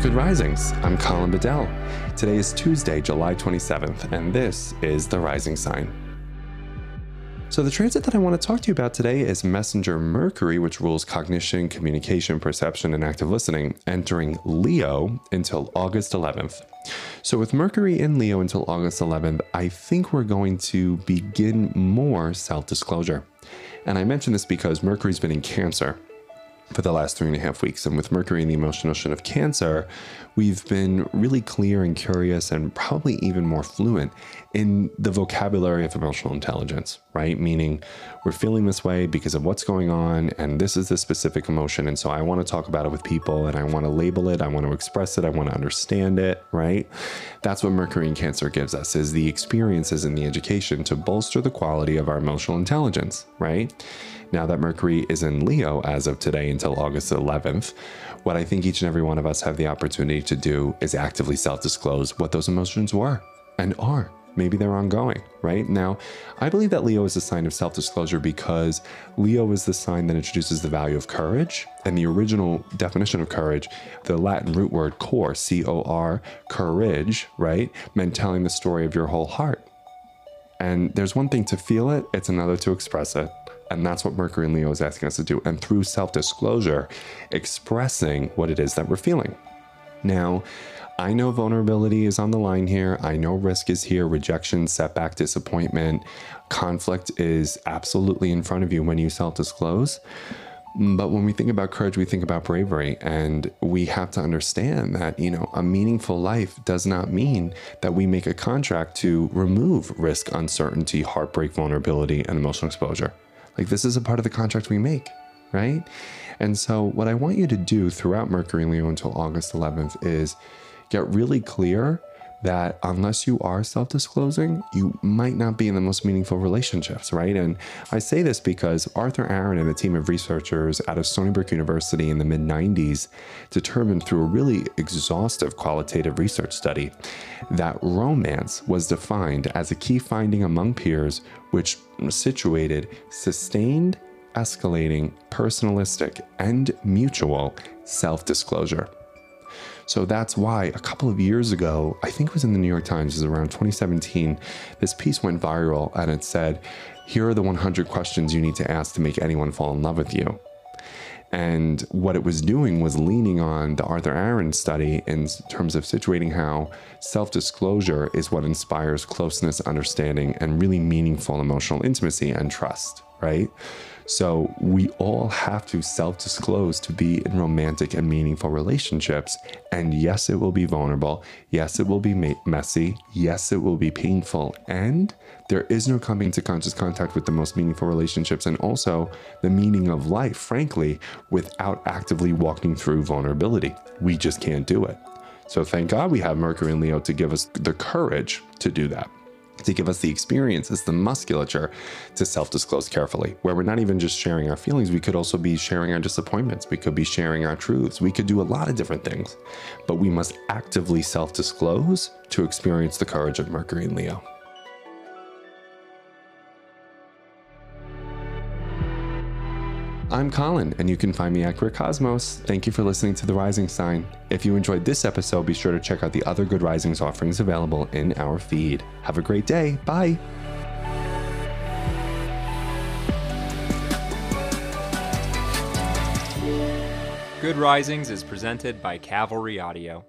Good Risings. I'm Colin Bedell. Today is Tuesday, July 27th, and this is The Rising Sign. So, the transit that I want to talk to you about today is Messenger Mercury, which rules cognition, communication, perception, and active listening, entering Leo until August 11th. So, with Mercury in Leo until August 11th, I think we're going to begin more self disclosure. And I mention this because Mercury's been in Cancer for the last three and a half weeks. And with Mercury in the emotional ocean of Cancer, we've been really clear and curious and probably even more fluent in the vocabulary of emotional intelligence, right? Meaning we're feeling this way because of what's going on, and this is the specific emotion. And so I want to talk about it with people and I want to label it, I want to express it, I want to understand it, right? That's what Mercury in Cancer gives us is the experiences and the education to bolster the quality of our emotional intelligence, right? Now that Mercury is in Leo as of today until August 11th, what I think each and every one of us have the opportunity to do is actively self disclose what those emotions were and are. Maybe they're ongoing, right? Now, I believe that Leo is a sign of self disclosure because Leo is the sign that introduces the value of courage. And the original definition of courage, the Latin root word cor, C O R, courage, right, meant telling the story of your whole heart. And there's one thing to feel it, it's another to express it. And that's what Mercury and Leo is asking us to do. And through self disclosure, expressing what it is that we're feeling. Now, I know vulnerability is on the line here. I know risk is here, rejection, setback, disappointment, conflict is absolutely in front of you when you self disclose. But when we think about courage, we think about bravery. And we have to understand that, you know, a meaningful life does not mean that we make a contract to remove risk, uncertainty, heartbreak, vulnerability, and emotional exposure. Like, this is a part of the contract we make, right? And so, what I want you to do throughout Mercury Leo until August 11th is get really clear that unless you are self disclosing, you might not be in the most meaningful relationships, right? And I say this because Arthur Aron and a team of researchers out of Stony Brook University in the mid 90s determined through a really exhaustive qualitative research study that romance was defined as a key finding among peers which situated sustained, escalating, personalistic, and mutual self disclosure. So that's why a couple of years ago, I think it was in the New York Times, it was around 2017, this piece went viral and it said, Here are the 100 questions you need to ask to make anyone fall in love with you. And what it was doing was leaning on the Arthur Aron study in terms of situating how self disclosure is what inspires closeness, understanding, and really meaningful emotional intimacy and trust, right? So we all have to self disclose to be in romantic and meaningful relationships. And yes, it will be vulnerable. Yes, it will be messy. Yes, it will be painful. And there is no coming to conscious contact with the most meaningful relationships and also the meaning of life, frankly, without actively walking through vulnerability. We just can't do it. So thank God we have Mercury and Leo to give us the courage to do that to give us the experiences, the musculature to self disclose carefully, where we're not even just sharing our feelings, we could also be sharing our disappointments, we could be sharing our truths, we could do a lot of different things. But we must actively self disclose to experience the courage of Mercury and Leo. I'm Colin, and you can find me at Queer Cosmos. Thank you for listening to The Rising Sign. If you enjoyed this episode, be sure to check out the other Good Risings offerings available in our feed. Have a great day. Bye. Good Risings is presented by Cavalry Audio.